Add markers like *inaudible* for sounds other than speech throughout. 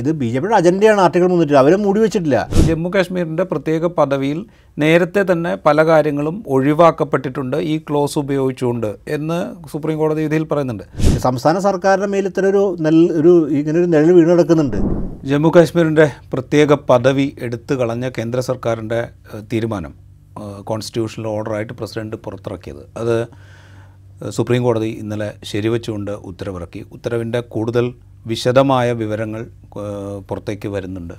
ഇത് B J പിയുടെ അജണ്ടയാണ് article മുന്നിട്ട് അവരെ മൂടി വെച്ചിട്ടില്ല. ജമ്മു കാശ്മീരിന്റെ പ്രത്യേക പദവിയിൽ നേരത്തെ തന്നെ പല കാര്യങ്ങളും ഒഴിവാക്കപ്പെട്ടിട്ടുണ്ട് ഈ ക്ലോസ് ഉപയോഗിച്ചുകൊണ്ട് എന്ന് സുപ്രീം കോടതി വിധിയിൽ പറയുന്നുണ്ട്. സംസ്ഥാന സർക്കാരിന്റെ മേൽ ഇത്ര ഒരു നെൽ ഒരു ഇങ്ങനെ ഒരു നിഴൽ വീണ് കിടക്കുന്നുണ്ട്. ജമ്മു കാശ്മീരിന്റെ പ്രത്യേക പദവി എടുത്തു കളഞ്ഞ കേന്ദ്ര സർക്കാരിന്റെ തീരുമാനം കോൺസ്റ്റിറ്റ്യൂഷണൽ ഓർഡറായിട്ട് പ്രസിഡന്റ് പുറത്തിറക്കിയത്. അത് സുപ്രീം കോടതി ഇന്നലെ ശരിവെച്ചുകൊണ്ട് ഉത്തരവിറക്കി. ഉത്തരവിന്റെ കൂടുതൽ വിശദമായ വിവരങ്ങൾ പുറത്തേക്ക് വരുന്നുണ്ട്.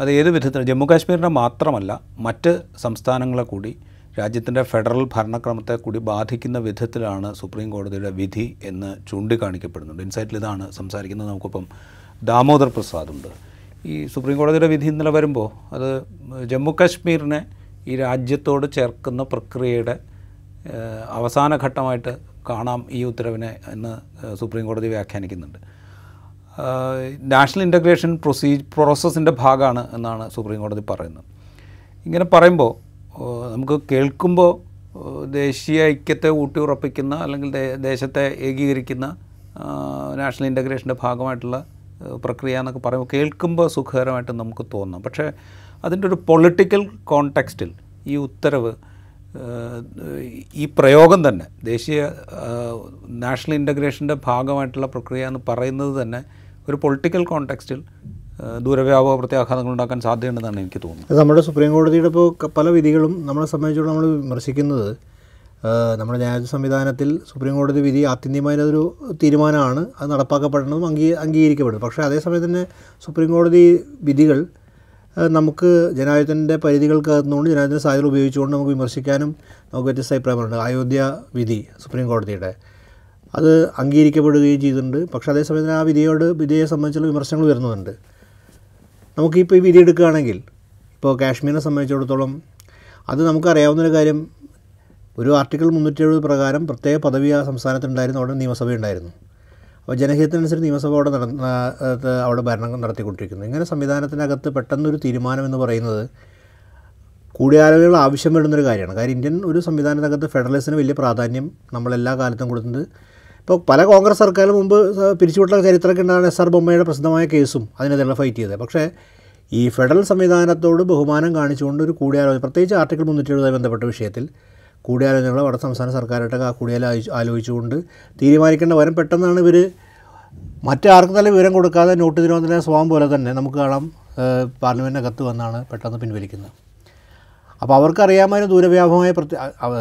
അത് ഏത് വിധത്തിലും ജമ്മു കാശ്മീരിനെ മാത്രമല്ല മറ്റ് സംസ്ഥാനങ്ങളെ കൂടി രാജ്യത്തിന്റെ ഫെഡറൽ ഭരണക്രമത്തെ കൂടി ബാധിക്കുന്ന വിധത്തിലാണ് സുപ്രീം കോടതിയുടെ വിധി എന്ന് ചൂണ്ടിക്കാണിക്കപ്പെടുന്നുണ്ട്. ഇൻസൈറ്റിൽ ഇതാണ് സംസാരിക്കുന്നത്. നമുക്കിപ്പം ദാമോദർ പ്രസാദ് ഉണ്ട്. ഈ സുപ്രീം കോടതിയുടെ വിധി ഇന്നലെ വരുമ്പോൾ അത് ജമ്മു കാശ്മീരിനെ ഈ രാജ്യത്തോട് ചേർക്കുന്ന പ്രക്രിയയുടെ അവസാന ഘട്ടമായിട്ട് കാണാം ഈ ഉത്തരവിനെ എന്ന് സുപ്രീം കോടതി വ്യാഖ്യാനിക്കുന്നുണ്ട്. നാഷണൽ ഇന്റഗ്രേഷൻ പ്രൊസീ പ്രോസസ്സിന്റെ ഭാഗമാണ് എന്നാണ് സുപ്രീം കോടതി പറയുന്നത്. ഇങ്ങനെ പറയുമ്പോൾ നമുക്ക് കേൾക്കുമ്പോൾ ദേശീയ ഐക്യത്തെ ഊട്ടിയുറപ്പിക്കുന്ന അല്ലെങ്കിൽ ദേശത്തെ ഏകീകരിക്കുന്ന നാഷണൽ ഇന്റഗ്രേഷന്റെ ഭാഗമായിട്ടുള്ള പ്രക്രിയ എന്നൊക്കെ പറയുമ്പോൾ കേൾക്കുമ്പോൾ സുഖകരമായിട്ട് നമുക്ക് തോന്നാം. പക്ഷേ അതിന്റെ ഒരു പൊളിറ്റിക്കൽ കോണ്ടെക്സ്റ്റിൽ ഈ ഉത്തരവ് ഈ പ്രയോഗം തന്നെ ദേശീയ നാഷണൽ ഇന്റഗ്രേഷന്റെ ഭാഗമായിട്ടുള്ള പ്രക്രിയ എന്ന് പറയുന്നത് തന്നെ ഒരു പൊളിറ്റിക്കൽ കോണ്ടെക്സ്റ്റിൽ ദൂരവ്യാപക പ്രത്യാഘാതങ്ങൾ ഉണ്ടാക്കാൻ സാധ്യതയുണ്ടെന്നാണ് എനിക്ക് തോന്നുന്നത്. നമ്മുടെ സുപ്രീം കോടതിയുടെ ഇപ്പോൾ പല വിധികളും നമ്മളെ സംബന്ധിച്ചോളം നമ്മൾ വിമർശിക്കുന്നത്. നമ്മുടെ ന്യായ സംവിധാനത്തിൽ സുപ്രീം കോടതി വിധി ആത്യന്തികമായ ഒരു തീരുമാനമാണ്. അത് നടപ്പാക്കപ്പെടേണ്ടതും അംഗീ അംഗീകരിക്കപ്പെടും. പക്ഷേ അതേസമയം തന്നെ സുപ്രീം കോടതി വിധികൾ നമുക്ക് ജനാധിപത്യത്തിന്റെ പരിധികൾക്കകത്തുകൊണ്ട് ജനാധിപത്യ സാധ്യത ഉപയോഗിച്ചുകൊണ്ട് നമുക്ക് വിമർശിക്കാനും നമുക്ക് വ്യത്യസ്ത അഭിപ്രായമുണ്ട് അയോധ്യ വിധി സുപ്രീം കോടതിയുടെ. അത് അംഗീകരിക്കപ്പെടുകയും ചെയ്തിട്ടുണ്ട്. പക്ഷേ അതേസമയം തന്നെ ആ വിധിയോട് വിധിയെ സംബന്ധിച്ചുള്ള വിമർശനങ്ങൾ വരുന്നുണ്ട്. നമുക്കിപ്പോൾ ഈ വിധി എടുക്കുകയാണെങ്കിൽ ഇപ്പോൾ കാശ്മീരിനെ സംബന്ധിച്ചിടത്തോളം അത് നമുക്കറിയാവുന്നൊരു കാര്യം ഒരു ആർട്ടിക്കിൾ മുന്നൂറ്റി എഴുപത് പ്രകാരം പ്രത്യേക പദവി ആ സംസ്ഥാനത്തുണ്ടായിരുന്നു അവിടെ നിയമസഭയുണ്ടായിരുന്നു. അപ്പോൾ ജനഹിതത്തിനനുസരിച്ച് നിയമസഭ അവിടെ അവിടെ ഭരണം നടത്തിക്കൊണ്ടിരിക്കുന്നു. ഇങ്ങനെ സംവിധാനത്തിനകത്ത് പെട്ടെന്നൊരു തീരുമാനം എന്ന് പറയുന്നത് കൂടിയാലോചനകൾ ആവശ്യം വരുന്നൊരു കാര്യമാണ്. കാര്യം ഇന്ത്യൻ ഒരു സംവിധാനത്തിനകത്ത് ഫെഡറലിസത്തിന് വലിയ പ്രാധാന്യം നമ്മളെല്ലാ കാലത്തും കൊടുക്കുന്നത് ഇപ്പോൾ പല കോൺഗ്രസ് സർക്കാരും മുമ്പ് പിരിച്ചുവിട്ടുള്ള ചരിത്രമൊക്കെ ഉണ്ടാകുന്ന എസ് ആർ ബൊമ്മയുടെ പ്രസിദ്ധമായ കേസും അതിനെതിരെ ഫൈറ്റ് ചെയ്തത്. പക്ഷേ ഈ ഫെഡറൽ സംവിധാനത്തോട് ബഹുമാനം കാണിച്ചുകൊണ്ട് ഒരു കൂടിയാലോചന പ്രത്യേകിച്ച് ആർട്ടിക്കിൾ മുന്നൂറ്റി എഴുപതുമായി ബന്ധപ്പെട്ട വിഷയത്തിൽ കൂടിയാലോചനകൾ അവിടെ സംസ്ഥാന സർക്കാരായിട്ടൊക്കെ ആ കൂടിയാലോ ആലോചിച്ചുകൊണ്ട് തീരുമാനിക്കേണ്ട വരം പെട്ടെന്നാണ് ഇവർ മറ്റാർക്കും തന്നെ വിവരം കൊടുക്കാതെ നോട്ട് തിരുവനന്തപുരം സ്വഭാവം പോലെ തന്നെ നമുക്ക് കാണാം പാർലമെന്റിനകത്ത് വന്നാണ് പെട്ടെന്ന് പിൻവലിക്കുന്നത്. അപ്പോൾ അവർക്കറിയാമായിരുന്നു ദൂരവ്യാപകമായ പ്രത്യ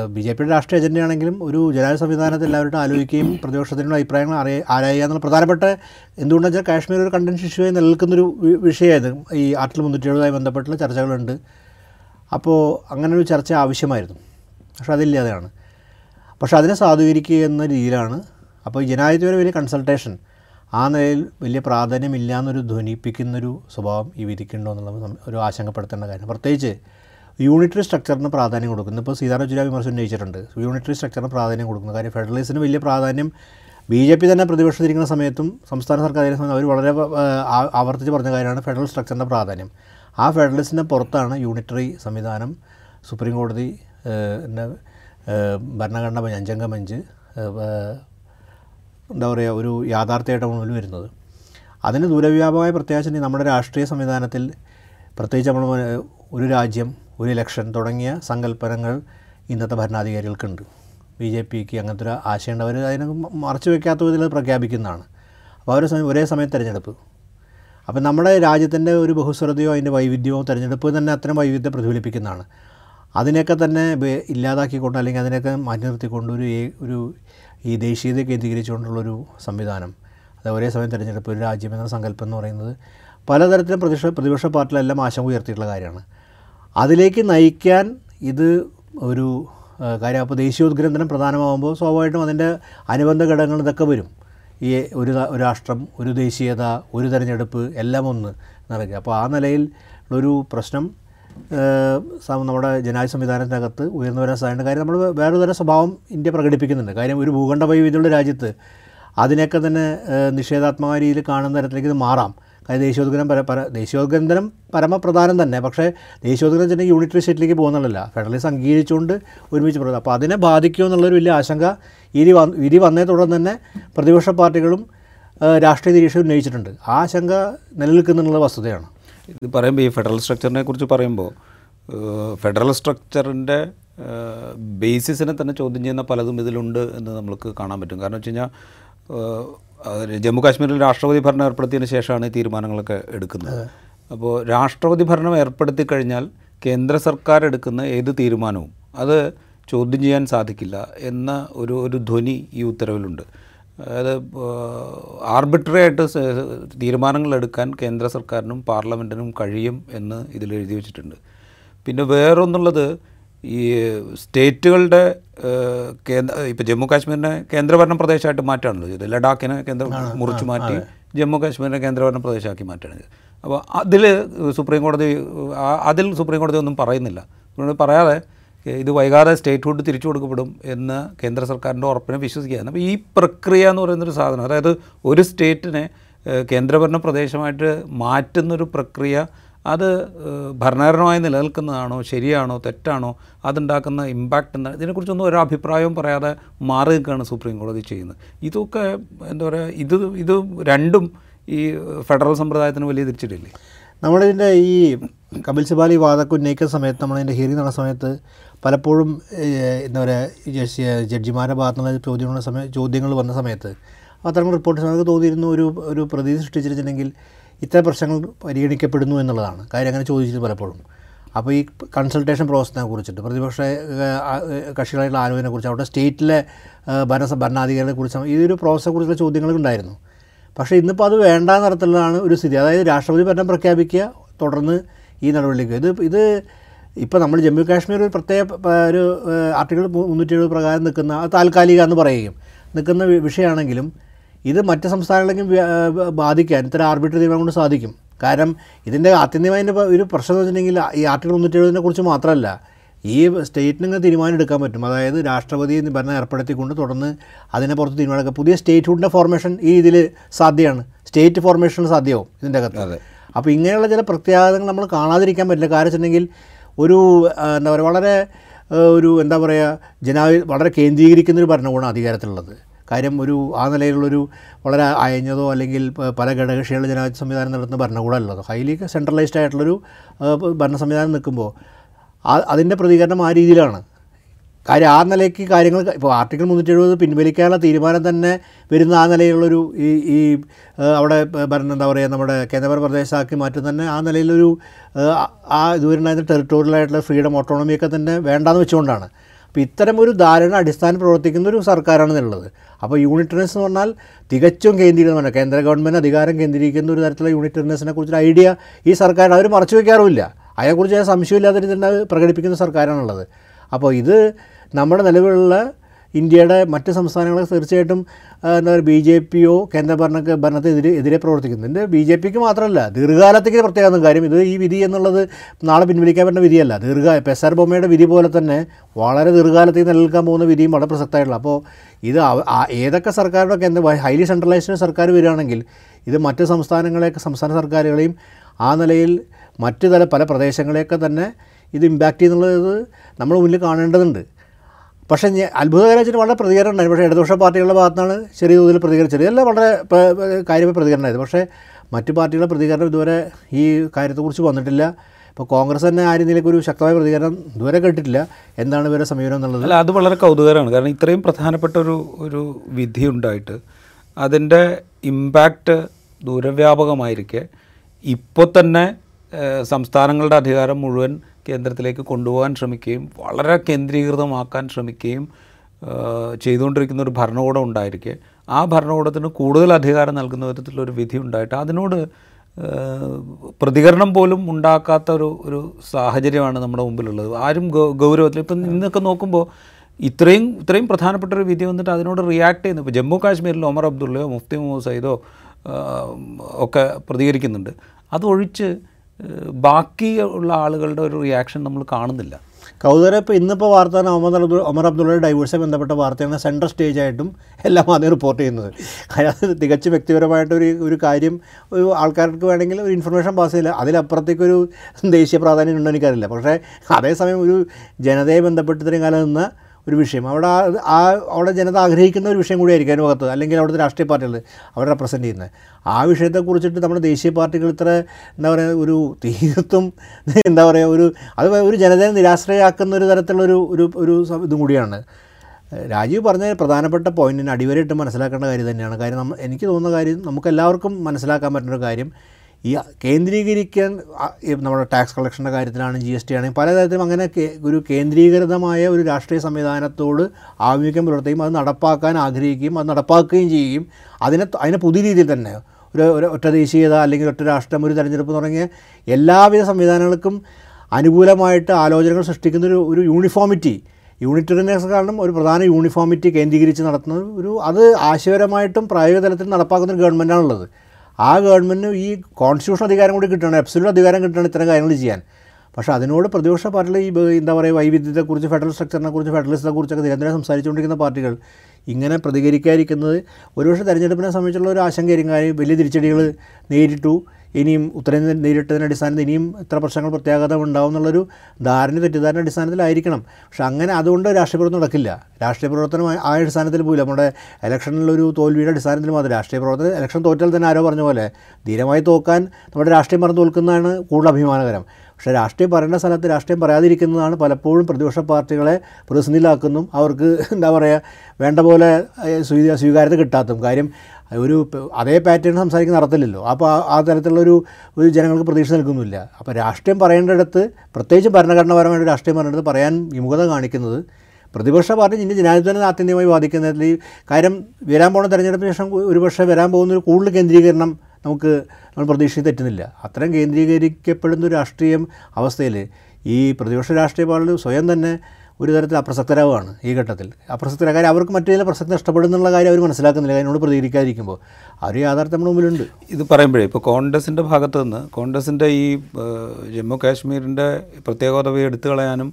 ബി ജെ പിയുടെ രാഷ്ട്രീയ അജണ്ടയാണെങ്കിലും ഒരു ജനാധിപത്യ സംവിധാനത്തിൽ എല്ലാവരും ആലോചിക്കുകയും പ്രതിപക്ഷത്തിനുള്ള അഭിപ്രായങ്ങൾ അറിയ ആരായുക എന്നുള്ള പ്രധാനപ്പെട്ട എന്തുകൊണ്ടെന്ന് വെച്ചാൽ കാശ്മീർ ഒരു കണ്ടൻഷൻ ഇഷ്യൂ നിലനിൽക്കുന്നൊരു വിഷയമായിരുന്നു ഈ ആർട്ടിൽ മുന്നൂറ്റി എഴുപതുമായി ബന്ധപ്പെട്ടുള്ള ചർച്ചകളുണ്ട്. അപ്പോൾ അങ്ങനെ ഒരു ചർച്ച ആവശ്യമായിരുന്നു. പക്ഷേ അതില്ലാതെയാണ്. പക്ഷേ അതിനെ സാധൂകരിക്കുക എന്ന രീതിയിലാണ് അപ്പോൾ ഈ ജനാധിപത്യപരം വലിയ കൺസൾട്ടേഷൻ ആ നിലയിൽ വലിയ പ്രാധാന്യമില്ല എന്നൊരു ധ്വനിപ്പിക്കുന്നൊരു സ്വഭാവം ഈ വിധിക്കുണ്ടോ എന്നുള്ളത് ഒരു ആശങ്കപ്പെടുത്തേണ്ട കാര്യം. പ്രത്യേകിച്ച് യൂണിറ്ററി സ്ട്രക്ചറിന് പ്രാധാന്യം കൊടുക്കുന്നത് ഇപ്പോൾ സീതാറാം ചുരാ വിമർശനം ഉന്നയിച്ചിട്ടുണ്ട്. യൂണിറ്ററി സ്ട്രക്ചറിന് പ്രാധാന്യം കൊടുക്കുന്നത് കാര്യം ഫെഡറലിസത്തിന് വലിയ പ്രാധാന്യം ബി ജെ പി തന്നെ പ്രതിപക്ഷത്തിരിക്കുന്ന സമയത്തും സംസ്ഥാന സർക്കാർ സമയത്ത് അവർ വളരെ ആവർത്തിച്ച് പറഞ്ഞ കാര്യമാണ് ഫെഡറൽ സ്ട്രക്ചറിന്റെ പ്രാധാന്യം. ആ ഫെഡറലിസിന്റെ പുറത്താണ് യൂണിറ്ററി സംവിധാനം സുപ്രീം കോടതി ഭരണഘടന അഞ്ചംഗ ബെഞ്ച് എന്താ പറയുക ഒരു യാഥാർത്ഥ്യമായിട്ട് മുന്നിൽ വരുന്നത്. അതിന് ദൂരവ്യാപകമായ പ്രത്യാശ നമ്മുടെ രാഷ്ട്രീയ സംവിധാനത്തിൽ പ്രത്യേകിച്ച് നമ്മൾ ഒരു രാജ്യം ഒരു ഇലക്ഷൻ തുടങ്ങിയ സങ്കല്പനങ്ങൾ ഇന്നത്തെ ഭരണാധികാരികൾക്കുണ്ട്. ബി ജെ പിക്ക് അങ്ങനത്തെ ഒരു ആശയമുണ്ട്. അവർ അതിനെ മറച്ചു വയ്ക്കാത്ത വിധത്തിൽ പ്രഖ്യാപിക്കുന്നതാണ്. അപ്പോൾ അവരെ സമയം ഒരേ സമയം തിരഞ്ഞെടുപ്പ്. അപ്പം നമ്മുടെ രാജ്യത്തിന്റെ ഒരു ബഹുസ്വരതയോ അതിന്റെ വൈവിധ്യമോ തിരഞ്ഞെടുപ്പ് തന്നെ അത്തരം വൈവിധ്യം പ്രതിഫലിപ്പിക്കുന്നതാണ്. അതിനെയൊക്കെ തന്നെ ഇല്ലാതാക്കിക്കൊണ്ട് അല്ലെങ്കിൽ അതിനെയൊക്കെ മാറ്റി നിർത്തിക്കൊണ്ട് ഒരു ഒരു ഈ ദേശീയത കേന്ദ്രീകരിച്ചുകൊണ്ടുള്ളൊരു സംവിധാനം. അത് ഒരേ സമയം തിരഞ്ഞെടുപ്പ് ഒരു രാജ്യം എന്ന സങ്കല്പം എന്ന് പറയുന്നത് പലതരത്തിലും പ്രതിപക്ഷ പ്രതിപക്ഷ പാർട്ടികളെല്ലാം ആശങ്ക ഉയർത്തിയിട്ടുള്ള കാര്യമാണ്. അതിലേക്ക് നയിക്കാൻ ഇത് ഒരു കാര്യം അപ്പോൾ ദേശീയോദ്ഗ്രന്ഥനം പ്രധാനമാകുമ്പോൾ സ്വാഭാവികമായിട്ടും അതിന്റെ അനുബന്ധ ഘടകങ്ങൾ ഇതൊക്കെ വരും. ഈ ഒരു രാഷ്ട്രം ഒരു ദേശീയത ഒരു തെരഞ്ഞെടുപ്പ് എല്ലാം ഒന്ന് നടക്കുക അപ്പോൾ ആ നിലയിൽ ഉള്ളൊരു പ്രശ്നം നമ്മുടെ ജനാധിപത്യ സംവിധാനത്തിനകത്ത് ഉയർന്നു വരാൻ സാധ്യത കാര്യം നമ്മൾ വേറൊരു തരം സ്വഭാവം ഇന്ത്യ പ്രകടിപ്പിക്കുന്നുണ്ട്. കാര്യം ഒരു ഭൂഖണ്ഡ വൈവിധ്യമുള്ള രാജ്യത്ത് അതിനൊക്കെ തന്നെ നിഷേധാത്മക രീതിയിൽ കാണുന്ന തരത്തിലേക്ക് ഇത് മാറാം. കാര്യം ദേശീയോദ്ഗ്രഹം പര പര ദേശീയോദ്ഗ്രന്ഥനം പരമപ്രധാനം തന്നെ. പക്ഷേ ദേശീയോദ്ഗ്രഹം തന്നെ യൂണിറ്ററി സ്റ്റേറ്റിലേക്ക് പോകുന്നുള്ളല്ല ഫെഡറലിസം അംഗീകരിച്ചുകൊണ്ട് ഒരുമിച്ച് പറയുന്നത് അപ്പോൾ അതിനെ ബാധിക്കുമോ എന്നുള്ളൊരു വലിയ ആശങ്ക ഇരി വന്ന് ഇരി വന്നേ തുടർന്ന് തന്നെ പ്രതിപക്ഷ പാർട്ടികളും രാഷ്ട്രീയ നിരീക്ഷകർ ഉന്നയിച്ചിട്ടുണ്ട്. ആ ആശങ്ക നിലനിൽക്കുന്നുള്ള വസ്തുതയാണ്. ഇത് പറയുമ്പോൾ ഈ ഫെഡറൽ സ്ട്രക്ചറിനെ കുറിച്ച് പറയുമ്പോൾ ഫെഡറൽ സ്ട്രക്ചറിന്റെ ബേസിസിനെ തന്നെ ചോദ്യം ചെയ്യുന്ന പലതും ഇതിലുണ്ട് എന്ന് നമുക്ക് കാണാൻ പറ്റും. കാരണം വെച്ച് കഴിഞ്ഞാൽ ജമ്മു കാശ്മീരിൽ രാഷ്ട്രപതി ഭരണം ഏർപ്പെടുത്തിയതിന് ശേഷമാണ് ഈ തീരുമാനങ്ങളൊക്കെ എടുക്കുന്നത്. അപ്പോൾ രാഷ്ട്രപതി ഭരണം ഏർപ്പെടുത്തി കഴിഞ്ഞാൽ കേന്ദ്ര സർക്കാർ എടുക്കുന്ന ഏത് തീരുമാനവും അത് ചോദ്യം ചെയ്യാൻ സാധിക്കില്ല എന്ന ഒരു ഒരു ധ്വനി ഈ ഉത്തരവിലുണ്ട്. അതായത് ആർബിട്രറി ആയിട്ട് തീരുമാനങ്ങൾ എടുക്കാൻ കേന്ദ്ര സർക്കാരിനും പാർലമെന്റിനും കഴിയും എന്ന് ഇതിൽ എഴുതി വെച്ചിട്ടുണ്ട്. പിന്നെ വേറൊന്നുള്ളത് ഈ സ്റ്റേറ്റുകളുടെ കേന്ദ്ര ഇപ്പോൾ ജമ്മു കാശ്മീരിനെ കേന്ദ്രഭരണ പ്രദേശമായിട്ട് മാറ്റാണല്ലോ ചെയ്തത്. ലഡാക്കിനെ കേന്ദ്ര മുറിച്ചു മാറ്റി ജമ്മു കാശ്മീരിനെ കേന്ദ്രഭരണ പ്രദേശമാക്കി മാറ്റുകയാണ് അപ്പോൾ അതിൽ സുപ്രീം കോടതി അതിൽ സുപ്രീം കോടതി ഒന്നും പറയുന്നില്ല. പറയാതെ ഇത് വൈകാതെ സ്റ്റേറ്റ്ഹുഡ് തിരിച്ചു കൊടുക്കപ്പെടും എന്ന് കേന്ദ്ര സർക്കാരിന്റെ ഉറപ്പിനെ വിശ്വസിക്കുകയാണ്. അപ്പോൾ ഈ പ്രക്രിയ എന്ന് പറയുന്നൊരു സാധനം അതായത് ഒരു സ്റ്റേറ്റിനെ കേന്ദ്രഭരണ പ്രദേശമായിട്ട് മാറ്റുന്നൊരു പ്രക്രിയ അത് ഭരണകരമായി നിലനിൽക്കുന്നതാണോ ശരിയാണോ തെറ്റാണോ അതുണ്ടാക്കുന്ന ഇമ്പാക്റ്റ് എന്താ? ഇതിനെക്കുറിച്ചൊന്നും ഒരു അഭിപ്രായവും പറയാതെ മാറി നിൽക്കുകയാണ് സുപ്രീം കോടതി ചെയ്യുന്നത്. ഇതൊക്കെ എന്താ പറയുക ഇത് ഇത് രണ്ടും ഈ ഫെഡറൽ സമ്പ്രദായത്തിന് വലിയ തിരിച്ചിട്ടില്ലേ നമ്മളിതിന്റെ ഈ കപിൽ സിബാലി വാദക്ക് ഉന്നയിക്കുന്ന സമയത്ത് നമ്മളതിന്റെ ഹിയറിംഗ് നടന്ന സമയത്ത് പലപ്പോഴും എന്താ പറയുക ജഡ്ജിമാരുടെ ഭാഗത്തു നിന്ന് ചോദ്യങ്ങളുടെ സമയ ചോദ്യങ്ങൾ വന്ന സമയത്ത് അത്തരം റിപ്പോർട്ട് നമുക്ക് തോന്നിയിരുന്നു ഒരു ഒരു പ്രതീതി സൃഷ്ടിച്ചിരുന്നെങ്കിൽ ഇത്തരം പ്രശ്നങ്ങൾ പരിഗണിക്കപ്പെടുന്നു എന്നുള്ളതാണ്. കാര്യം അങ്ങനെ ചോദിച്ചിട്ട് പലപ്പോഴും. അപ്പോൾ ഈ കൺസൾട്ടേഷൻ പ്രോസസ്സിനെ കുറിച്ചിട്ട് പ്രതിപക്ഷ കക്ഷികളായിട്ടുള്ള ആലോചനയെ കുറിച്ച് അവിടെ സ്റ്റേറ്റിലെ ഭരണ ഭരണാധികാരികളെ കുറിച്ച് ഈ ഒരു പ്രോസസ്സെ കുറിച്ചുള്ള ചോദ്യങ്ങളുണ്ടായിരുന്നു പക്ഷേ ഇന്നിപ്പോൾ അത് വേണ്ട തരത്തിലുള്ളതാണ് ഒരു സ്ഥിതി. അതായത് രാഷ്ട്രപതി ഭരണം പ്രഖ്യാപിക്കുക തുടർന്ന് ഈ നടപടിയിലേക്ക് ഇത് ഇത് ഇപ്പോൾ നമ്മൾ ജമ്മു കാശ്മീർ ഒരു പ്രത്യേക ഒരു ആർട്ടിക്കിൾ മുന്നൂറ്റി എഴുപത് പ്രകാരം നിൽക്കുന്ന താൽക്കാലിക എന്ന് പറയുകയും നിൽക്കുന്ന വിഷയമാണെങ്കിലും ഇത് മറ്റ് സംസ്ഥാനങ്ങളിലേക്കും ബാധിക്കാൻ ഇത്തരം ആർബിട്രറി തീരുമാനം കൊണ്ട് സാധിക്കും. കാരണം ഇതിന്റെ ആത്യന്തികമായ ഒരു പ്രശ്നം എന്ന് വെച്ചിട്ടുണ്ടെങ്കിൽ ഈ ആർട്ടിക്കിൾ മുന്നൂറ്റി എഴുപതിനെ കുറിച്ച് മാത്രമല്ല ഈ സ്റ്റേറ്റിന് തീരുമാനം എടുക്കാൻ പറ്റും. അതായത് രാഷ്ട്രപതി ഭരണം ഏർപ്പെടുത്തിക്കൊണ്ട് തുടർന്ന് അതിനെ പുറത്ത് തീരുമാനമെടുക്കുക പുതിയ സ്റ്റേറ്റ്ഹുഡിന്റെ ഫോർമേഷൻ ഈ ഇതിൽ സാധ്യമാണ്. സ്റ്റേറ്റ് ഫോർമേഷൻ സാധ്യമാവും ഇതിന്റെ അകത്ത്. അപ്പോൾ ഇങ്ങനെയുള്ള ചില പ്രത്യാഘാതങ്ങൾ നമ്മൾ കാണാതിരിക്കാൻ പറ്റില്ല. കാരണം വെച്ചിട്ടുണ്ടെങ്കിൽ ഒരു എന്താ പറയുക വളരെ ഒരു എന്താ പറയുക ജനാ വളരെ കേന്ദ്രീകരിക്കുന്ന ഒരു ഭരണകൂടമാണ് അധികാരത്തിലുള്ളത്. കാര്യം ഒരു ആ നിലയിലുള്ളൊരു വളരെ അയഞ്ഞതോ അല്ലെങ്കിൽ പല ഘടകകക്ഷികളുടെ ജനാധിപത്യ സംവിധാനം നടത്തുന്ന ഭരണകൂടമല്ലോ ഹൈലി സെൻട്രലൈസ്ഡ് ആയിട്ടുള്ളൊരു ഭരണ സംവിധാനം നിൽക്കുമ്പോൾ അതിന്റെ പ്രതികരണം ആ രീതിയിലാണ്. കാര്യം ആ നിലയ്ക്ക് കാര്യങ്ങൾ ഇപ്പോൾ ആർട്ടിക്കിൾ മുന്നൂറ്റി എഴുപത് പിൻവലിക്കാനുള്ള തീരുമാനം തന്നെ വരുന്ന ആ നിലയിലുള്ളൊരു ഈ ഈ അവിടെ ഭരണം എന്താ പറയുക നമ്മുടെ കേന്ദ്രഭരണ പ്രദേശമാക്കി മാറ്റും തന്നെ ആ നിലയിലൊരു ആ, ആ ഇതുവരുണ്ടായിരുന്ന ടെറിട്ടോറിയലായിട്ടുള്ള ഫ്രീഡം ഓട്ടോണമിയൊക്കെ തന്നെ വേണ്ടാന്ന് വെച്ചുകൊണ്ടാണ്. അപ്പോൾ ഇത്തരം ഒരു ധാരണ അടിസ്ഥാനം പ്രവർത്തിക്കുന്ന ഒരു സർക്കാരാണ് എന്നുള്ളത് അപ്പോൾ യൂണിറ്ററിനെസ് എന്ന് പറഞ്ഞാൽ തികച്ചും കേന്ദ്രീകൃതമാണ് കേന്ദ്ര ഗവൺമെന്റ് അധികാരം കേന്ദ്രീകരിക്കുന്ന ഒരു തരത്തിലുള്ള യൂണിറ്ററിനെസ്സിനെ കുറിച്ചൊരു ഐഡിയ ഈ സർക്കാർ അവർ മറച്ചു വയ്ക്കാറുമില്ല അതിനെക്കുറിച്ച് സംശയമില്ലാത്ത രീതിയിൽ പ്രകടിപ്പിക്കുന്ന സർക്കാരാണുള്ളത്. അപ്പോൾ ഇത് നമ്മുടെ നിലവിലുള്ള ഇന്ത്യയുടെ മറ്റ് സംസ്ഥാനങ്ങളെ തീർച്ചയായിട്ടും എന്താ പറയുക ബി ജെ പിയോ കേന്ദ്ര ഭരണ ഭരണത്തിനെതിരെ എതിരെ പ്രവർത്തിക്കുന്നു. ഇതിന്റെ ബി ജെ പിക്ക് മാത്രമല്ല ദീർഘകാലത്തേക്ക് പ്രത്യേകം കാര്യം. ഇത് ഈ വിധി എന്നുള്ളത് നാളെ പിൻവലിക്കാൻ പറ്റുന്ന വിധിയല്ല. ദീർഘ പെസാർ ബൊമ്മയുടെ വിധി പോലെ തന്നെ വളരെ ദീർഘകാലത്തേക്ക് നിലനിൽക്കാൻ പോകുന്ന വിധിയും വളരെ പ്രസക്തമായിട്ടുള്ള അപ്പോൾ ഇത് ഏതൊക്കെ സർക്കാരുടെ കേന്ദ്ര ഹൈലി സെൻട്രലൈസ്ഡ് സർക്കാർ വരികയാണെങ്കിൽ ഇത് മറ്റ് സംസ്ഥാനങ്ങളെയൊക്കെ സംസ്ഥാന സർക്കാരുകളെയും ആ നിലയിൽ മറ്റു തല പല പ്രദേശങ്ങളെയൊക്കെ തന്നെ ഇത് ഇമ്പാക്റ്റ് ചെയ്യുന്നുള്ളത് നമ്മൾ മുന്നിൽ കാണേണ്ടതുണ്ട്. പക്ഷേ അത്ഭുതകരമായിട്ട് വളരെ പ്രതികരണം ഉണ്ടായി പക്ഷേ ഇടതുപക്ഷ പാർട്ടികളുടെ ഭാഗത്താണ് ചെറിയ തോതിൽ പ്രതികരിച്ചത് എല്ലാം വളരെ കാര്യമായ പ്രതികരണം ഉണ്ടായത് പക്ഷേ മറ്റു പാർട്ടികളുടെ പ്രതികരണം ഇതുവരെ ഈ കാര്യത്തെക്കുറിച്ച് വന്നിട്ടില്ല. ഇപ്പോൾ കോൺഗ്രസ് തന്നെ ആ രീതിയിലേക്ക് ഒരു ശക്തമായ പ്രതികരണം ഇതുവരെ കേട്ടിട്ടില്ല. എന്താണ് ഇവരെ സമീപനം എന്നുള്ളത്? അല്ല അത് വളരെ കൗതുകരമാണ് കാരണം ഇത്രയും പ്രധാനപ്പെട്ട ഒരു ഒരു വിധി ഉണ്ടായിട്ട് അതിന്റെ ഇമ്പാക്റ്റ് ദൂരവ്യാപകമായിരിക്കെ. ഇപ്പോൾ തന്നെ സംസ്ഥാനങ്ങളുടെ അധികാരം മുഴുവൻ കേന്ദ്രത്തിലേക്ക് കൊണ്ടുപോകാൻ ശ്രമിക്കുകയും വളരെ കേന്ദ്രീകൃതമാക്കാൻ ശ്രമിക്കുകയും ചെയ്തുകൊണ്ടിരിക്കുന്ന ഒരു ഭരണകൂടം ഉണ്ടായിരിക്കെ. ആ ഭരണകൂടത്തിന് കൂടുതൽ അധികാരം നൽകുന്ന വിധത്തിലൊരു വിധി ഉണ്ടായിട്ട് അതിനോട് പ്രതികരണം പോലും ഉണ്ടാക്കാത്ത ഒരു ഒരു സാഹചര്യമാണ് നമ്മുടെ മുമ്പിലുള്ളത്. ആരും ഗൗരവത്തിൽ ഇപ്പം ഇന്നൊക്കെ നോക്കുമ്പോൾ ഇത്രയും ഇത്രയും പ്രധാനപ്പെട്ട ഒരു വിധി വന്നിട്ട് അതിനോട് റിയാക്ട് ചെയ്യുന്നു. ഇപ്പോൾ ജമ്മു കാശ്മീരിൽ ഒമർ അബ്ദുള്ളയോ മുഫ്തി മുഹമ്മദ് സയ്യിദോ ഒക്കെ പ്രതികരിക്കുന്നുണ്ട്. അതൊഴിച്ച് ബാക്കി ഉള്ള ആളുകളുടെ ഒരു റിയാക്ഷൻ നമ്മൾ കാണുന്നില്ല. കൗതര ഇപ്പോൾ ഇന്നിപ്പോൾ വാർത്ത ഒമർ അബ്ദുൾ ഒമർ അബ്ദുള്ളയുടെ ഡൈവേഴ്സുമായി ബന്ധപ്പെട്ട വാർത്തയാണ് സെൻട്രൽ സ്റ്റേജായിട്ടും എല്ലാം ആദ്യം റിപ്പോർട്ട് ചെയ്യുന്നത്. അതായത് തികച്ചും വ്യക്തിപരമായിട്ടൊരു ഒരു കാര്യം ഒരു ആൾക്കാർക്ക് വേണമെങ്കിൽ ഒരു ഇൻഫർമേഷൻ പാസ് ചെയ്യില്ല. അതിലപ്പുറത്തേക്കൊരു ദേശീയ പ്രാധാന്യം ഉണ്ടോ എനിക്കറിയില്ല. പക്ഷേ അതേസമയം ഒരു ജനതയെ ബന്ധപ്പെട്ട് ഇത്രയും കാലം നിന്ന ഒരു വിഷയം. അവിടെ ആ- അവിടെ ജനത ആഗ്രഹിക്കുന്ന ഒരു വിഷയം കൂടിയായിരിക്കും അതിനകത്ത്. അല്ലെങ്കിൽ അവിടുത്തെ രാഷ്ട്രീയ പാർട്ടികൾ അവർ റെപ്രസെന്റ് ചെയ്യുന്നത്. ആ വിഷയത്തെക്കുറിച്ചിട്ട് നമ്മുടെ ദേശീയ പാർട്ടികൾ ഇത്ര എന്താ പറയുക ഒരു തീർത്തും എന്താ പറയുക ഒരു അത് ഒരു ജനതയെ നിരാശ്രയാക്കുന്ന ഒരു തരത്തിലുള്ള ഒരു ഒരു ഒരു ഇതും കൂടിയാണ്. രാജീവ് പറഞ്ഞ പ്രധാനപ്പെട്ട പോയിന്റിന് അടിവരയിട്ട് മനസ്സിലാക്കേണ്ട കാര്യം തന്നെയാണ്. കാര്യം എനിക്ക് തോന്നുന്ന കാര്യം നമുക്ക് എല്ലാവർക്കും മനസ്സിലാക്കാൻ പറ്റുന്ന ഒരു കാര്യം ഈ കേന്ദ്രീകരിക്കാൻ നമ്മുടെ ടാക്സ് കളക്ഷന്റെ കാര്യത്തിലാണ് ജി എസ് ടി ആണെങ്കിൽ പലതരത്തിലും അങ്ങനെ ഒരു കേന്ദ്രീകൃതമായ ഒരു രാഷ്ട്രീയ സംവിധാനത്തോട് ആഭിമുഖ്യം പുലർത്തുകയും അത് നടപ്പാക്കാൻ ആഗ്രഹിക്കുകയും അത് നടപ്പാക്കുകയും ചെയ്യുകയും അതിനെ അതിനെ പുതിയ രീതിയിൽ തന്നെ ഒരു ഒരു ഒറ്റ ദേശീയത അല്ലെങ്കിൽ ഒറ്റ രാഷ്ട്രം ഒരു തെരഞ്ഞെടുപ്പ് തുടങ്ങിയ എല്ലാവിധ സംവിധാനങ്ങൾക്കും അനുകൂലമായിട്ട് ആലോചനകൾ സൃഷ്ടിക്കുന്ന ഒരു ഒരു യൂണിഫോമിറ്റി. യൂണിറ്ററിനെസ് കാരണം ഒരു പ്രധാന യൂണിഫോമിറ്റി കേന്ദ്രീകരിച്ച് നടത്തുന്ന ഒരു അത് ആശയപരമായിട്ടും പ്രായോഗിക തലത്തിൽ നടപ്പാക്കുന്ന ഒരു ഗവൺമെന്റാണുള്ളത്. ആ ഗവൺമെന്റിന് ഈ കോൺസ്റ്റിറ്റ്യൂഷൻ അധികാരം കൂടി കിട്ടണം എബ്സല്യൂട്ട് അധികാരം കിട്ടണം ഇത്തരം കാര്യങ്ങൾ ചെയ്യാൻ. പക്ഷേ അതിനോട് പ്രതിപക്ഷ പാർട്ടികൾ ഈ എന്താ പറയുക വൈവിധ്യത്തെക്കുറിച്ച് ഫെഡറൽ സ്ട്രക്ചറിനെ കുറിച്ച് ഫെഡറലിസത്തെ കുറിച്ചൊക്കെ നിരന്തരം സംസാരിച്ചുകൊണ്ടിരിക്കുന്ന പാർട്ടികൾ ഇങ്ങനെ പ്രതികരിക്കാതിരിക്കുന്നത് ഒരുപക്ഷെ തെരഞ്ഞെടുപ്പിനെ സംബന്ധിച്ചുള്ള ഒരു ആശങ്കയായിരിക്കും. കാര്യം വലിയ തിരിച്ചടികൾ നേരിട്ടു. ഇനിയും ഉത്തരേന്ത്യൻ നേരിട്ടതിന്റെ അടിസ്ഥാനത്തിൽ ഇനിയും ഇത്ര പ്രശ്നങ്ങൾ പ്രത്യാഘാതം ഉണ്ടാവും എന്നുള്ളൊരു ധാരണ തെറ്റിദ്ധാരണ അടിസ്ഥാനത്തിലായിരിക്കണം പക്ഷെ അങ്ങനെ അതുകൊണ്ട് രാഷ്ട്രീയ പ്രവർത്തനം നടക്കില്ല. രാഷ്ട്രീയ പ്രവർത്തനം ആ- അടിസ്ഥാനത്തിൽ പോയില്ല നമ്മുടെ ഇലക്ഷനിലൊരു തോൽവിയുടെ അടിസ്ഥാനത്തിൽ മാത്രം രാഷ്ട്രീയ പ്രവർത്തനം ഇലക്ഷൻ തോറ്റാൽ തന്നെ ആരോ പറഞ്ഞ പോലെ ധീരമായി തോക്കാൻ നമ്മുടെ രാഷ്ട്രീയം പറഞ്ഞ് തോൽക്കുന്നതാണ് കൂടുതൽ അഭിമാനകരം. പക്ഷേ രാഷ്ട്രീയം പറയേണ്ട സ്ഥലത്ത് രാഷ്ട്രീയം പറയാതിരിക്കുന്നതാണ് പലപ്പോഴും പ്രതിപക്ഷ പാർട്ടികളെ പ്രതിസന്ധിയിലാക്കുന്നതും അവർക്ക് എന്താ പറയുക വേണ്ട പോലെ സ്വീകാര്യത കിട്ടാത്തതും. കാര്യം ഒരു അതേ പാറ്റേൺ സംസാരിക്കുന്ന നടത്തില്ലല്ലോ. അപ്പോൾ ആ- തരത്തിലുള്ളൊരു ഒരു ജനങ്ങൾക്ക് പ്രതീക്ഷ നൽകുന്നില്ല അപ്പോൾ രാഷ്ട്രീയം പറയേണ്ടടുത്ത് പ്രത്യേകിച്ച് ഭരണഘടനാപരമായിട്ട് രാഷ്ട്രീയം പറയേണ്ടത് പറയാൻ വിമുഖത കാണിക്കുന്നത് പ്രതിപക്ഷ പാർട്ടി ഇനി ജനാധിപത്യത്തെ ആത്യന്തികമായി ബാധിക്കുന്നതിൽ ഈ കാര്യം വരാൻ പോകുന്ന തെരഞ്ഞെടുപ്പിന് ശേഷം ഒരുപക്ഷെ വരാൻ പോകുന്ന ഒരു കൂടുതൽ കേന്ദ്രീകരണം നമുക്ക് നമ്മൾ പ്രതീക്ഷിച്ച് തെറ്റുന്നില്ല. അത്തരം കേന്ദ്രീകരിക്കപ്പെടുന്ന ഒരു രാഷ്ട്രീയം അവസ്ഥയിൽ ഈ പ്രതിപക്ഷ രാഷ്ട്രീയ പാർട്ടി സ്വയം തന്നെ ഒരു തരത്തിൽ അപ്രസക്തരാവുകയാണ് ഈ ഘട്ടത്തിൽ. അപ്രസക്തരായ കാര്യം അവർക്ക് മറ്റു ചില പ്രസക്തി ഇഷ്ടപ്പെടുന്നുള്ള കാര്യം അവർ മനസ്സിലാക്കുന്നില്ല. അതിനോട് പ്രതികരിക്കാതിരിക്കുമ്പോൾ അവർ യാഥാർത്ഥ്യം നമ്മുടെ മുമ്പിലുണ്ട്. ഇത് പറയുമ്പോഴേ ഇപ്പോൾ കോൺഗ്രസിന്റെ ഭാഗത്ത് നിന്ന് കോൺഗ്രസിന്റെ ഈ ജമ്മു കാശ്മീരിന്റെ പ്രത്യേക പദവി എടുത്തു കളയാനും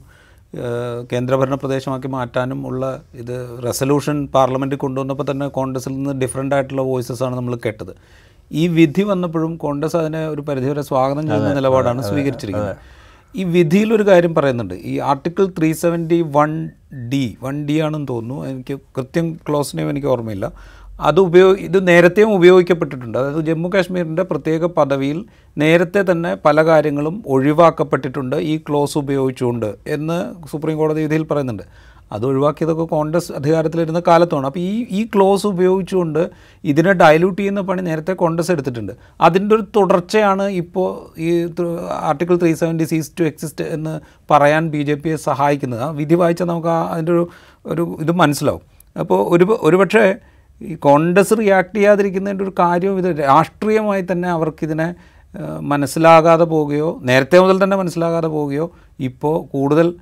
കേന്ദ്രഭരണ പ്രദേശമാക്കി മാറ്റാനും ഉള്ള ഇത് റെസൊല്യൂഷൻ പാർലമെന്റിൽ കൊണ്ടുവന്നപ്പോൾ തന്നെ കോൺഗ്രസിൽ നിന്ന് ഡിഫറെന്റ് ആയിട്ടുള്ള വോയിസസ് ആണ് നമ്മൾ കേട്ടത്. ഈ വിധി വന്നപ്പോഴും കോൺഗ്രസ് അതിനെ ഒരു പരിധിവരെ സ്വാഗതം ചെയ്യുന്ന നിലപാടാണ് സ്വീകരിച്ചിരിക്കുന്നത്. ഈ വിധിയിലൊരു കാര്യം പറയുന്നുണ്ട്. ഈ article three seventy one D one D ആണെന്ന് തോന്നുന്നു. എനിക്ക് കൃത്യം ക്ലോസ് നെയിം എനിക്ക് ഓർമ്മയില്ല. അത് ഉപയോഗ ഇത് നേരത്തെയും ഉപയോഗിക്കപ്പെട്ടിട്ടുണ്ട്. അതായത് ജമ്മു കാശ്മീരിന്റെ പ്രത്യേക പദവിയിൽ നേരത്തെ തന്നെ പല കാര്യങ്ങളും ഒഴിവാക്കപ്പെട്ടിട്ടുണ്ട്. ഈ ക്ലോസ് ഉപയോഗിച്ചുകൊണ്ട് എന്ന് സുപ്രീം കോടതി വിധിയിൽ പറയുന്നുണ്ട്. അത് ഒഴിവാക്കിയതൊക്കെ കോൺഗ്രസ് അധികാരത്തിലിരുന്ന കാലത്താണ് അപ്പോൾ ഈ ഈ ക്ലോസ് ഉപയോഗിച്ചുകൊണ്ട് ഇതിനെ ഡയലൂട്ട് ചെയ്യുന്ന പണി നേരത്തെ കോൺഗ്രസ് എടുത്തിട്ടുണ്ട്. അതിന്റെ ഒരു തുടർച്ചയാണ് ഇപ്പോൾ ഈ article three seventy ceases to exist എന്ന് പറയാൻ ബി ജെ പിയെ സഹായിക്കുന്നത്. ആ വിധി വായിച്ചാൽ നമുക്ക് അതിന്റെ ഒരു ഒരു ഇത് മനസ്സിലാവും. അപ്പോൾ ഒരു ഒരുപക്ഷേ ഈ കോൺഗ്രസ് റിയാക്ട് ചെയ്യാതിരിക്കുന്നതിന്റെ ഒരു കാര്യവും ഇത് രാഷ്ട്രീയമായി തന്നെ അവർക്കിതിനെ മനസ്സിലാകാതെ പോവുകയോ നേരത്തെ മുതൽ തന്നെ മനസ്സിലാകാതെ പോവുകയോ ഇപ്പോൾ കൂടുതൽ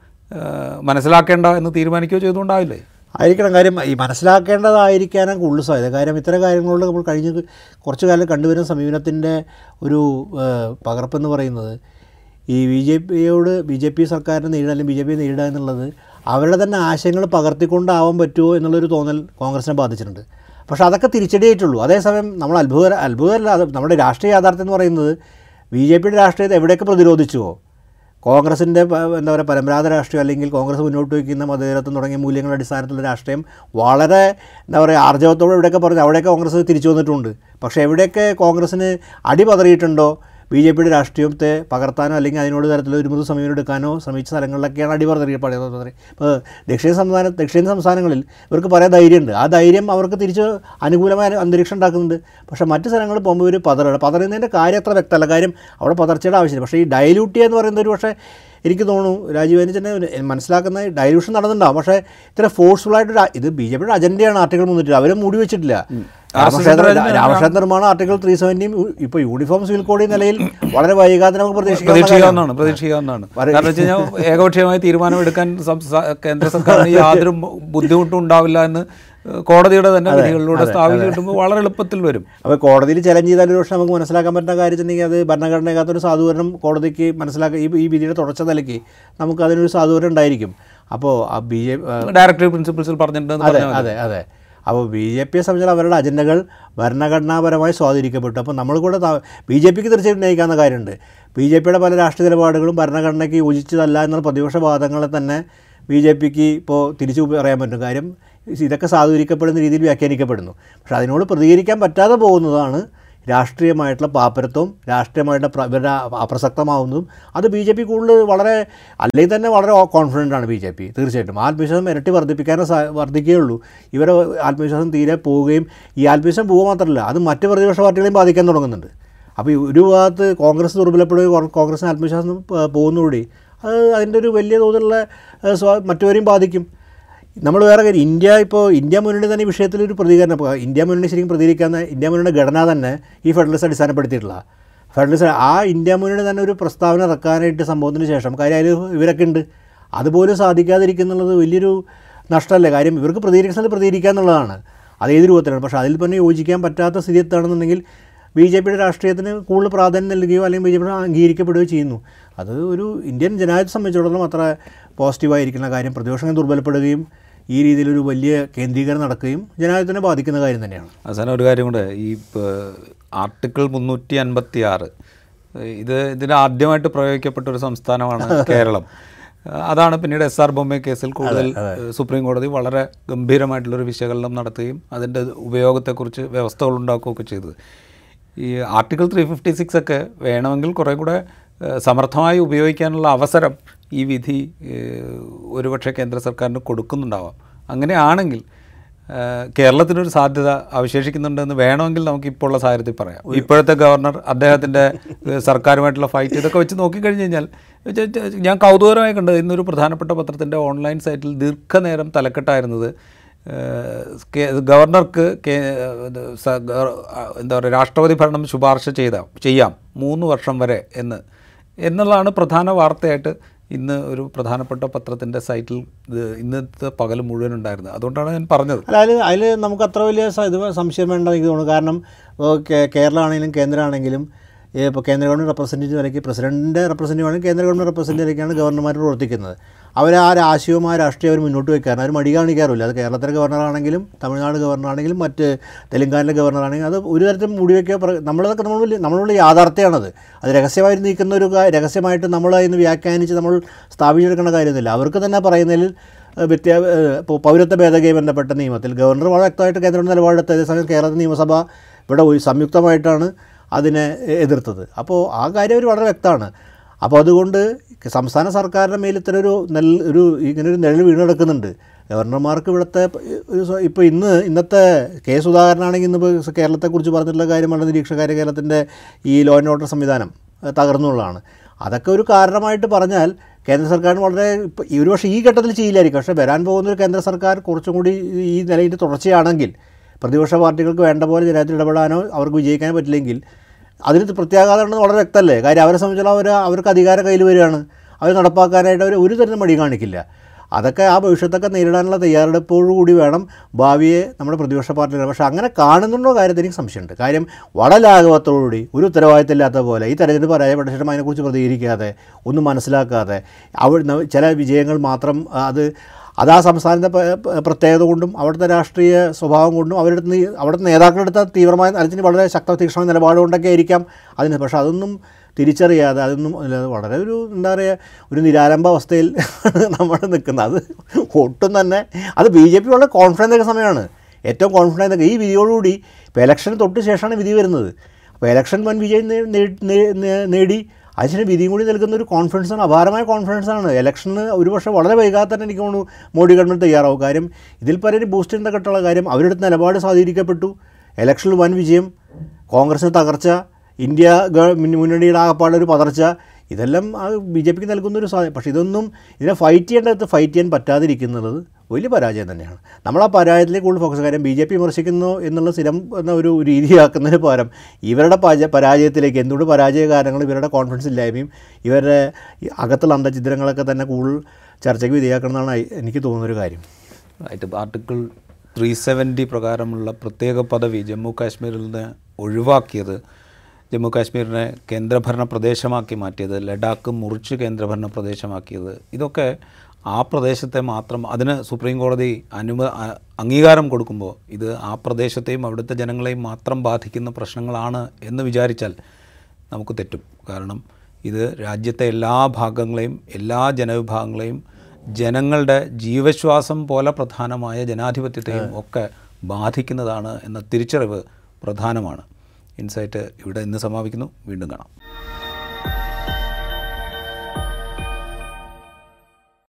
മനസ്സിലാക്കേണ്ട എന്ന് തീരുമാനിക്കുകയോ ചെയ്തുകൊണ്ടാവില്ലേ? ആയിരിക്കണം. കാര്യം ഈ മനസ്സിലാക്കേണ്ടതായിരിക്കാനാണ് കൂടുതൽ സാധ്യത. കാര്യം ഇത്തരം കാര്യങ്ങളോട് നമ്മൾ കഴിഞ്ഞ കുറച്ച് കാലം കണ്ടുവരുന്ന സമീപനത്തിന്റെ ഒരു പകർപ്പെന്ന് പറയുന്നത് ഈ ബി ജെ പിയോട് ബി ജെ പി സർക്കാരിനെ നേരിടുക അല്ലെങ്കിൽ ബി ജെ പി നേരിടുക എന്നുള്ളത് അവരുടെ തന്നെ ആശയങ്ങൾ പകർത്തിക്കൊണ്ടാവാൻ പറ്റുമോ എന്നുള്ളൊരു തോന്നൽ കോൺഗ്രസിനെ ബാധിച്ചിട്ടുണ്ട്. പക്ഷേ അതൊക്കെ തിരിച്ചടിയായിട്ടുള്ളൂ. അതേസമയം നമ്മൾ അത്ഭുത അത്ഭുതമല്ല അത് നമ്മുടെ രാഷ്ട്രീയ യാഥാർത്ഥ്യം എന്ന് പറയുന്നത് ബി ജെ പിയുടെ രാഷ്ട്രീയത്തെ എവിടെയൊക്കെ പ്രതിരോധിച്ചുവോ? കോൺഗ്രസിന്റെ എന്താ പറയുക പരമ്പരാഗത രാഷ്ട്രീയം അല്ലെങ്കിൽ കോൺഗ്രസ് മുന്നോട്ട് വയ്ക്കുന്ന മതേതരത്വം തുടങ്ങിയ മൂല്യങ്ങളുടെ അടിസ്ഥാനത്തിലുള്ള രാഷ്ട്രീയം വളരെ എന്താ പറയുക ആർജവത്തോടെ ഇവിടെയൊക്കെ പറഞ്ഞു അവിടെയൊക്കെ കോൺഗ്രസ് തിരിച്ചു വന്നിട്ടുണ്ട്. പക്ഷേ എവിടെയൊക്കെ കോൺഗ്രസ്സിന് അടി പതറിയിട്ടുണ്ടോ ബി ജെ പിയുടെ രാഷ്ട്രീയത്തെ പകർത്താനോ അല്ലെങ്കിൽ അതിനോട് തരത്തിലുള്ള ഒരു മൃദു സമീപനം എടുക്കാനോ ശ്രമിച്ച സ്ഥലങ്ങളിലൊക്കെയാണ് അടി തിരികെ പറയുന്നത് ഇപ്പോൾ ദക്ഷിണ സംസ്ഥാന ദക്ഷിണ സംസ്ഥാനങ്ങളിൽ ഇവർക്ക് പറയാൻ ധൈര്യമുണ്ട്. ആ ധൈര്യം അവർക്ക് തിരിച്ച് അനുകൂലമായ അന്തരീക്ഷം ഉണ്ടാക്കുന്നുണ്ട്. പക്ഷേ മറ്റ് സ്ഥലങ്ങളിൽ പോകുമ്പോൾ ഒരു പതറാണ് പതറുന്നതിന്റെ കാര്യം അത്ര വ്യക്തമല്ല. കാര്യം അവിടെ പതർച്ചയുടെ ആവശ്യമില്ല. പക്ഷേ ഈ ഡയലൂട്ട് എന്ന് പറയുന്നത് ഒരു പക്ഷേ എനിക്ക് തോന്നുന്നു രാജീവ് തന്നെ മനസ്സിലാക്കുന്ന ഡൈലൂഷൻ നടന്നിട്ടുണ്ടാവും. പക്ഷേ ഇത്ര ഫോഴ്സ്ഫുള്ളായിട്ട് ഇത് ബി ജെ പിയുടെ അജണ്ടയാണ് ആർട്ടിക്കിൾ മുന്നിട്ട് അവർ മൂടി വെച്ചിട്ടില്ല. രാമക്ഷേത്ര നിർമ്മാണം ആർട്ടിക്കിൾ ത്രീ സെവന്റിയും ഇപ്പോൾ യൂണിഫോം സിവിൽ കോഡ് നിലയിൽ വളരെ വൈകാതെ നമുക്ക് പ്രതീക്ഷിക്കാം പ്രതീക്ഷിക്കാവുന്നതാണ് പ്രതീക്ഷിക്കാവുന്നതാണ്. കാരണം വെച്ച് കഴിഞ്ഞാൽ ഏകപക്ഷീയമായ തീരുമാനമെടുക്കാൻ കേന്ദ്ര സർക്കാരിന് യാതൊരു ബുദ്ധിമുട്ടും ഉണ്ടാവില്ല എന്ന് കോടതിയുടെ തന്നെ വിധികളിലൂടെ സ്ഥാപിച്ചു കിട്ടുമ്പോൾ വളരെ എളുപ്പത്തിൽ വരും. അപ്പോൾ കോടതിയിൽ ചലഞ്ച് ചെയ്താൽ ഒരു പക്ഷേ നമുക്ക് മനസ്സിലാക്കാൻ പറ്റുന്ന കാര്യം വെച്ചിട്ടുണ്ടെങ്കിൽ അത് ഭരണഘടനയ്ക്കകത്തൊരു സാധൂരണം കോടതിക്ക് മനസ്സിലാക്കുക ഈ ഈ വിധിയുടെ തുടർച്ച നിലയ്ക്ക് നമുക്ക് അതിനൊരു സാധൂകരണം ഉണ്ടായിരിക്കും. അപ്പോൾ ആ ബി ജെ ഡയറക്ടറി പ്രിൻസിപ്പിൾസിൽ പറഞ്ഞിട്ടുണ്ടെന്ന് അതെ അതെ അതെ. അപ്പോൾ ബി ജെ പിയെ സംബന്ധിച്ച് അവരുടെ അജണ്ടകൾ ഭരണഘടനാപരമായി സ്വാധീനിക്കപ്പെട്ടു. അപ്പോൾ നമ്മൾ കൂടെ ബി ജെ പിക്ക് തീർച്ചയായിട്ടും ഉന്നയിക്കാവുന്ന കാര്യമുണ്ട്. ബി ജെ പിയുടെ പല രാഷ്ട്രീയ നിലപാടുകളും ഭരണഘടനയ്ക്ക് യോജിച്ചതല്ല എന്നുള്ള പ്രതിപക്ഷ വാദങ്ങളെ തന്നെ ബി ജെ പിക്ക് ഇപ്പോൾ തിരിച്ചു പറയാൻ പറ്റും. കാര്യം ഇതൊക്കെ സാധൂകരിക്കപ്പെടുന്ന രീതിയിൽ വ്യാഖ്യാനിക്കപ്പെടുന്നു. പക്ഷേ അതിനോട് പ്രതികരിക്കാൻ പറ്റാതെ പോകുന്നതാണ് രാഷ്ട്രീയമായിട്ടുള്ള പാപ്പരത്വം രാഷ്ട്രീയമായിട്ടുള്ള ഇവരുടെ അപ്രസക്തമാവുന്നതും അത് ബി ജെ പി കൂടുതൽ വളരെ അല്ലെങ്കിൽ തന്നെ വളരെ കോൺഫിഡന്റ് ആണ് ബി ജെ പി തീർച്ചയായിട്ടും. ആത്മവിശ്വാസം ഇരട്ടി വർദ്ധിപ്പിക്കാനേ വർദ്ധിക്കുകയുള്ളൂ. ഇവരെ ആത്മവിശ്വാസം തീരെ പോവുകയും ഈ ആത്മവിശ്വാസം പോവുക മാത്രമല്ല അത് മറ്റ് പ്രതിപക്ഷ പാർട്ടികളെയും ബാധിക്കാൻ തുടങ്ങുന്നുണ്ട്. അപ്പോൾ ഒരു ഭാഗത്ത് കോൺഗ്രസ് ദുർബലപ്പെടുകയും കോൺ- കോൺഗ്രസിന് ആത്മവിശ്വാസം പോകുന്നതോടെ അത് അതിന്റെ ഒരു വലിയ തോതിലുള്ള മറ്റുവരെയും ബാധിക്കും. നമ്മൾ വേറെ കാര്യം ഇന്ത്യ ഇപ്പോൾ ഇന്ത്യ മുന്നണി തന്നെ വിഷയത്തിൽ ഒരു പ്രതികരണം. ഇന്ത്യ മുന്നണി ശരിക്കും പ്രതികരിക്കാവുന്ന ഇന്ത്യ മുന്നണിയുടെ ഘടന തന്നെ ഈ ഫെഡറലിസം അടിസ്ഥാനപ്പെടുത്തിയിട്ടുള്ള. ഫെഡറലിസം ആ ഇന്ത്യ മുന്നണി തന്നെ ഒരു പ്രസ്താവന ഇറക്കാനായിട്ട് സംഭവത്തിന് ശേഷം കാര്യം അതിൽ ഇവരൊക്കെ ഉണ്ട്. അതുപോലും സാധിക്കാതിരിക്കുന്നുള്ളത് വലിയൊരു നഷ്ടമല്ലേ? കാര്യം ഇവർക്ക് പ്രതികരിക്കുന്നത് പ്രതികരിക്കുക എന്നുള്ളതാണ്. അത് ഏത് രൂപത്തിലാണ്? പക്ഷേ അതിൽ തന്നെ യോജിക്കാൻ പറ്റാത്ത സ്ഥിതി എത്താണെന്നുണ്ടെങ്കിൽ ബി ജെ പിയുടെ രാഷ്ട്രീയത്തിന് കൂടുതൽ പ്രാധാന്യം നൽകുകയോ അല്ലെങ്കിൽ ബി ജെ പി അംഗീകരിക്കപ്പെടുകയോ ചെയ്യുന്നു. അത് ഒരു ഇന്ത്യൻ ജനാധിപത്യത്തെ സംബന്ധിച്ചിടത്തോളം അത്ര പോസിറ്റീവായിരിക്കുന്ന കാര്യം. പ്രതിപക്ഷം ദുർബലപ്പെടുകയും ഈ രീതിയിലൊരു വലിയ കേന്ദ്രീകരണം നടക്കുകയും ജനാധിപത്യത്തിനെ ബാധിക്കുന്ന കാര്യം തന്നെയാണ്. അവസാനം ഒരു കാര്യം കൂടെ ഈ ആർട്ടിക്കിൾ മുന്നൂറ്റി അൻപത്തി ആറ് ഇത് ഇതിന് ആദ്യമായിട്ട് പ്രയോഗിക്കപ്പെട്ട ഒരു സംസ്ഥാനമാണ് *laughs* കേരളം. അതാണ് പിന്നീട് എസ് ആർ ബൊമ്മെ കേസിൽ കൂടുതൽ സുപ്രീം കോടതി വളരെ ഗംഭീരമായിട്ടുള്ളൊരു വിശകലനം നടത്തുകയും അതിന്റെ ഉപയോഗത്തെക്കുറിച്ച് വ്യവസ്ഥകൾ ഉണ്ടാക്കുകയൊക്കെ ചെയ്തത്. ഈ ആർട്ടിക്കിൾ ത്രീ ഫിഫ്റ്റി സിക്സ് ഒക്കെ വേണമെങ്കിൽ കുറേ കൂടെ സമർത്ഥമായി ഉപയോഗിക്കാനുള്ള അവസരം ഈ വിധി ഒരുപക്ഷെ കേന്ദ്ര സർക്കാരിന് കൊടുക്കുന്നുണ്ടാവാം. അങ്ങനെയാണെങ്കിൽ കേരളത്തിനൊരു സാധ്യത അവശേഷിക്കുന്നുണ്ടെന്ന് വേണമെങ്കിൽ നമുക്ക് ഇപ്പോൾ ഉള്ള സാഹചര്യത്തിൽ പറയാം. ഇപ്പോഴത്തെ ഗവർണർ അദ്ദേഹത്തിന്റെ സർക്കാരുമായിട്ടുള്ള ഫൈറ്റ് ഇതൊക്കെ വെച്ച് നോക്കിക്കഴിഞ്ഞ് കഴിഞ്ഞാൽ ഞാൻ കൗതുകരമായി കണ്ടത് ഇന്നൊരു പ്രധാനപ്പെട്ട പത്രത്തിന്റെ ഓൺലൈൻ സൈറ്റിൽ ദീർഘനേരം തലക്കെട്ടായിരുന്നത് ഗവർണർക്ക് എന്താ പറയുക രാഷ്ട്രപതി ഭരണം ശുപാർശ ചെയ്ത ചെയ്യാം മൂന്ന് വർഷം വരെ എന്ന്. എന്നുള്ളതാണ് പ്രധാന വാർത്തയായിട്ട് ഇന്ന് ഒരു പ്രധാനപ്പെട്ട പത്രത്തിന്റെ സൈറ്റിൽ ഇന്നത്തെ പകൽ മുഴുവൻ ഉണ്ടായിരുന്നത്. അതുകൊണ്ടാണ് ഞാൻ പറഞ്ഞത്. അല്ല അതിൽ നമുക്ക് അത്ര വലിയ ഇത് സംശയം വേണ്ട എനിക്ക് തോന്നുന്നു. കാരണം കേരളമാണെങ്കിലും കേന്ദ്രമാണെങ്കിലും ഇപ്പോൾ കേന്ദ്ര ഗവൺമെന്റ് റെപ്രസെന്റേറ്റീവ് നിലയ്ക്ക് പ്രസിഡന്റിന്റെ റെപ്രസെന്റേറ്റീവ് ആണെങ്കിൽ കേന്ദ്ര ഗവൺമെന്റ് റെപ്രസെന്റേറ്റീവ് നിലയ്ക്കാണ് ഗവർണർമാർ പ്രവർത്തിക്കുന്നത്. അവർ ആ രാഷ്ട്രീയവും ആ രാഷ്ട്രീയം അവർ മുന്നോട്ട് വയ്ക്കാൻ അവർ മടി കാണിക്കാറില്ല. അത് കേരളത്തിലെ ഗവർണറാണെങ്കിലും തമിഴ്നാട് ഗവർണറാണെങ്കിലും മറ്റ് തെലങ്കാനയിലെ ഗവർണറാണെങ്കിലും അത് ഒരു തരത്തിലും മുടി വയ്ക്കുക പ്ര- നമ്മളതൊക്കെ നമ്മൾ നമ്മളുള്ള യാഥാർത്ഥ്യമാണത്. അത് രഹസ്യമായി നീക്കുന്ന ഒരു രഹസ്യമായിട്ട് നമ്മൾ അതിന് വ്യാഖ്യാനിച്ച് നമ്മൾ സ്ഥാപിച്ചെടുക്കേണ്ട കാര്യമൊന്നുമില്ല. അവർക്ക് തന്നെ പറയുന്നതിൽ വ്യത്യാ പൗരത്വ ഭേദഗതി ബന്ധപ്പെട്ട നിയമത്തിൽ ഗവർണർ വളരെ വ്യക്തമായിട്ട് കേന്ദ്ര നിലപാടെടുത്ത അതേസമയം കേരള നിയമസഭ ഇവിടെ സംയുക്തമായിട്ടാണ് അതിനെ എതിർത്തത്. അപ്പോൾ ആ കാര്യം അവർ വളരെ വ്യക്തമാണ്. അപ്പോൾ അതുകൊണ്ട് സംസ്ഥാന സർക്കാരിന്റെ മേൽ ഒരു നെൽ ഒരു ഇങ്ങനെ ഒരു നിഴൽ വീണ് കിടക്കുന്നുണ്ട് ഗവർണർമാർക്ക് ഇവിടുത്തെ ഇപ്പോൾ ഇന്ന് ഇന്നത്തെ കെ സുധാകരനാണെങ്കിൽ ഇന്ന് ഇപ്പോൾ കേരളത്തെക്കുറിച്ച് പറഞ്ഞിട്ടുള്ള കാര്യമാണ് നിരീക്ഷകാര്യ കേരളത്തിന്റെ ഈ ലോ ആൻഡ് ഓർഡർ സംവിധാനം തകർന്നുള്ളതാണ് അതൊക്കെ ഒരു കാരണമായിട്ട് പറഞ്ഞാൽ കേന്ദ്ര സർക്കാരിന് വളരെ ഒരു പക്ഷേ ഈ ഘട്ടത്തിൽ ചെയ്യില്ലായിരിക്കും പക്ഷേ വരാൻ പോകുന്ന ഒരു കേന്ദ്ര സർക്കാർ കുറച്ചും കൂടി ഈ നിലയിൽ തുടർച്ചയാണെങ്കിൽ പ്രതിപക്ഷ പാർട്ടികൾക്ക് വേണ്ട പോലെ ജനത്തിൽ ഇടപെടാനോ അവർക്ക് വിജയിക്കാനോ പറ്റില്ലെങ്കിൽ അതിന് പ്രത്യാഘാതമുണ്ടെന്ന് വളരെ വ്യക്തമല്ലേ? കാര്യം അവരെ സംബന്ധിച്ചിടത്തോളം അവർ അവർക്ക് അധികാരം കയ്യിൽ വരികയാണ്. അവർ നടപ്പാക്കാനായിട്ട് അവർ ഒരു തരം മടി കാണിക്കില്ല. അതൊക്കെ ആ ഭവിഷ്യത്തൊക്കെ നേരിടാനുള്ള തയ്യാറെടുപ്പോടുകൂടി വേണം ഭാവിയെ നമ്മുടെ പ്രതിപക്ഷ പാർട്ടികൾ. പക്ഷേ അങ്ങനെ കാണുന്നുണ്ടോ കാര്യത്തിൽ എനിക്ക് സംശയമുണ്ട്. കാര്യം വളലാഘവത്തോടുകൂടി ഒരു ഉത്തരവാദിത്തമില്ലാത്ത പോലെ ഈ തെരഞ്ഞെടുപ്പ് പരാജയപ്പെട്ട ശേഷം അതിനെക്കുറിച്ച് പ്രതികരിക്കാതെ ഒന്നും മനസ്സിലാക്കാതെ അവ ചില വിജയങ്ങൾ മാത്രം അത് അത് ആ സംസ്ഥാനത്തെ പ്രത്യേകത കൊണ്ടും അവിടുത്തെ രാഷ്ട്രീയ സ്വഭാവം കൊണ്ടും അവരുടെ അവിടുത്തെ നേതാക്കളെടുത്ത തീവ്രമായ അതിന് വളരെ ശക്ത തീക്ഷണമായ നിലപാട് കൊണ്ടൊക്കെ ആയിരിക്കാം അതിന്. പക്ഷേ അതൊന്നും തിരിച്ചറിയാതെ അതൊന്നും വളരെ ഒരു എന്താ പറയുക ഒരു നിരാരംഭ അവസ്ഥയിൽ *laughs* നമ്മൾ നിൽക്കുന്നത്. അത് ഒട്ടും തന്നെ അത് ബി ജെ പി വളരെ ഒക്കെ സമയമാണ്. ഏറ്റവും കോൺഫിഡന്റ് ഒക്കെ ഈ വിധിയോടുകൂടി ഇപ്പോൾ ഇലക്ഷന് തൊട്ട് ശേഷമാണ് വിധി വരുന്നത്. അപ്പോൾ ഇലക്ഷൻ വൻ വിജയം നേടി അതിന് വിധിയും കൂടി നൽകുന്ന ഒരു കോൺഫിഡൻസാണ് അപാരമായ കോൺഫിഡൻസാണ് ഇലക്ഷന് ഒരുപക്ഷെ വളരെ വൈകാതെ തന്നെ എനിക്ക് തോന്നുന്നു മോഡി ഗവൺമെന്റ് തയ്യാറാവും. കാര്യം ഇതിൽ പലരും ബൂസ്റ്റ് ചെയ്യുന്ന കെട്ടുള്ള കാര്യം അവരുടെ നിലപാട് സ്വാധീനിക്കപ്പെട്ടു. ഇലക്ഷനിൽ വൻ വിജയം കോൺഗ്രസിന് തകർച്ച ഇന്ത്യ മുന്നണിയുടെ ആകപ്പാടെ ഒരു പതർച്ച ഇതെല്ലാം ആ ബി ജെ പിക്ക് നൽകുന്നൊരു സാധനം പക്ഷേ ഇതൊന്നും ഇതിനെ ഫൈറ്റ് ചെയ്യേണ്ടത് ഫൈറ്റ് ചെയ്യാൻ പറ്റാതിരിക്കുന്നത് വലിയ പരാജയം തന്നെയാണ്. നമ്മൾ ആ പരാജയത്തിലേക്ക് കൂടുതൽ ഫോക്കസ് കാര്യം ബി ജെ പി വിമർശിക്കുന്നു എന്നുള്ള സ്ഥിരം എന്ന ഒരു രീതിയാക്കുന്നതിന് പകരം ഇവരുടെ പരാജയ പരാജയത്തിലേക്ക് എന്തുകൊണ്ട് പരാജയ കാരണങ്ങൾ ഇവരുടെ കോൺഫിഡൻസ് ഇല്ലായ്മയും ഇവരുടെ അകത്തുള്ള അന്തചിത്രങ്ങളൊക്കെ തന്നെ കൂടുതൽ ചർച്ചയ്ക്ക് വിധേയമാക്കണമെന്നാണ് എനിക്ക് തോന്നുന്നൊരു കാര്യം. ആർട്ടിക്കിൾ ത്രീ സെവന്റി പ്രകാരമുള്ള പ്രത്യേക പദവി ജമ്മു കാശ്മീരിൽ നിന്ന് ഒഴിവാക്കിയത് ജമ്മു കാശ്മീരിനെ കേന്ദ്രഭരണ പ്രദേശമാക്കി മാറ്റിയത് ലഡാക്ക് മുറിച്ച് കേന്ദ്രഭരണ പ്രദേശമാക്കിയത്. ഇതൊക്കെ ആ പ്രദേശത്തെ മാത്രം അതിന് സുപ്രീം കോടതി അനുമ അംഗീകാരം കൊടുക്കുമ്പോൾ ഇത് ആ പ്രദേശത്തെയും അവിടുത്തെ ജനങ്ങളെയും മാത്രം ബാധിക്കുന്ന പ്രശ്നങ്ങളാണ് എന്ന് വിചാരിച്ചാൽ നമുക്ക് തെറ്റും. കാരണം ഇത് രാജ്യത്തെ എല്ലാ ഭാഗങ്ങളെയും എല്ലാ ജനവിഭാഗങ്ങളെയും ജനങ്ങളുടെ ജീവശ്വാസം പോലെ പ്രധാനമായ ജനാധിപത്യത്തെയും ഒക്കെ ബാധിക്കുന്നതാണ് എന്ന തിരിച്ചറിവ് പ്രധാനമാണ്. ഇൻസൈറ്റ് ഇവിടെ ഇന്ന് സമാപിക്കുന്നു. വീണ്ടും കാണാം.